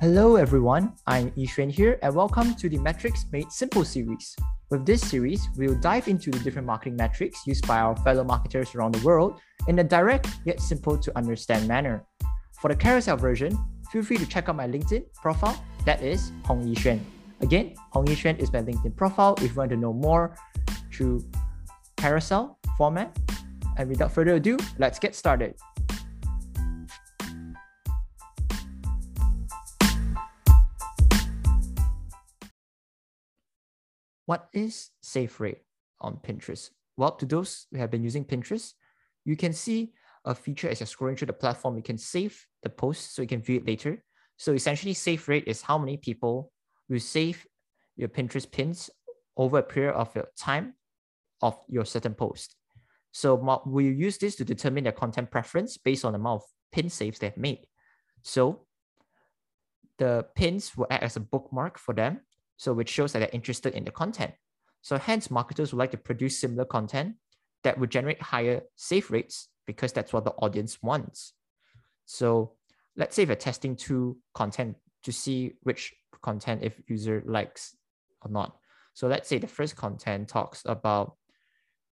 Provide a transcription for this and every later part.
Hello everyone, I'm Yee Xuen here and welcome to the Metrics Made Simple series. With this series, we'll dive into the different marketing metrics used by our fellow marketers around the world in a direct yet simple to understand manner. For the carousel version, feel free to check out my LinkedIn profile, that is Hong Yee Xuen. Again, Hong Yee Xuen is my LinkedIn profile if you want to know more through carousel format. And without further ado, let's get started. What is save rate on Pinterest? Well, to those who have been using Pinterest, you can see a feature as you're scrolling through the platform. You can save the post so you can view it later. So essentially, save rate is how many people will save your Pinterest pins over a period of your time of your certain post. So we use this to determine their content preference based on the amount of pin saves they've made. So the pins will act as a bookmark for them so which shows that they're interested in the content. So hence marketers would like to produce similar content that would generate higher save rates because that's what the audience wants. So let's say you're testing two content to see which content if user likes or not. So let's say the first content talks about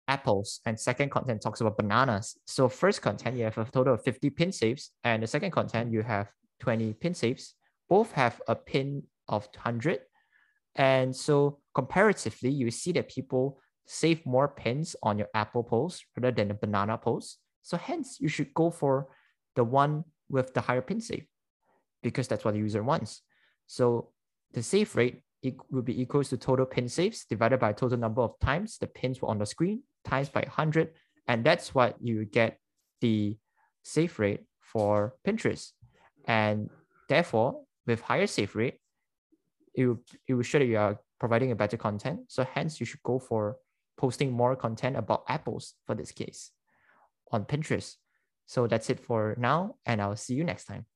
apples and second content talks about bananas. So first content, you have a total of 50 pin saves and the second content, you have 20 pin saves. Both have a pin of 100 and so comparatively, you see that people save more pins on your Apple post rather than the banana post. So hence, you should go for the one with the higher pin save because that's what the user wants. So the save rate it will be equals to total pin saves divided by total number of times the pins were on the screen times by 100. And that's what you get the save rate for Pinterest. And therefore, with higher save rate, it will, it will show that you are providing a better content. So hence you should go for posting more content about apples for this case on Pinterest. So that's it for now, and I'll see you next time.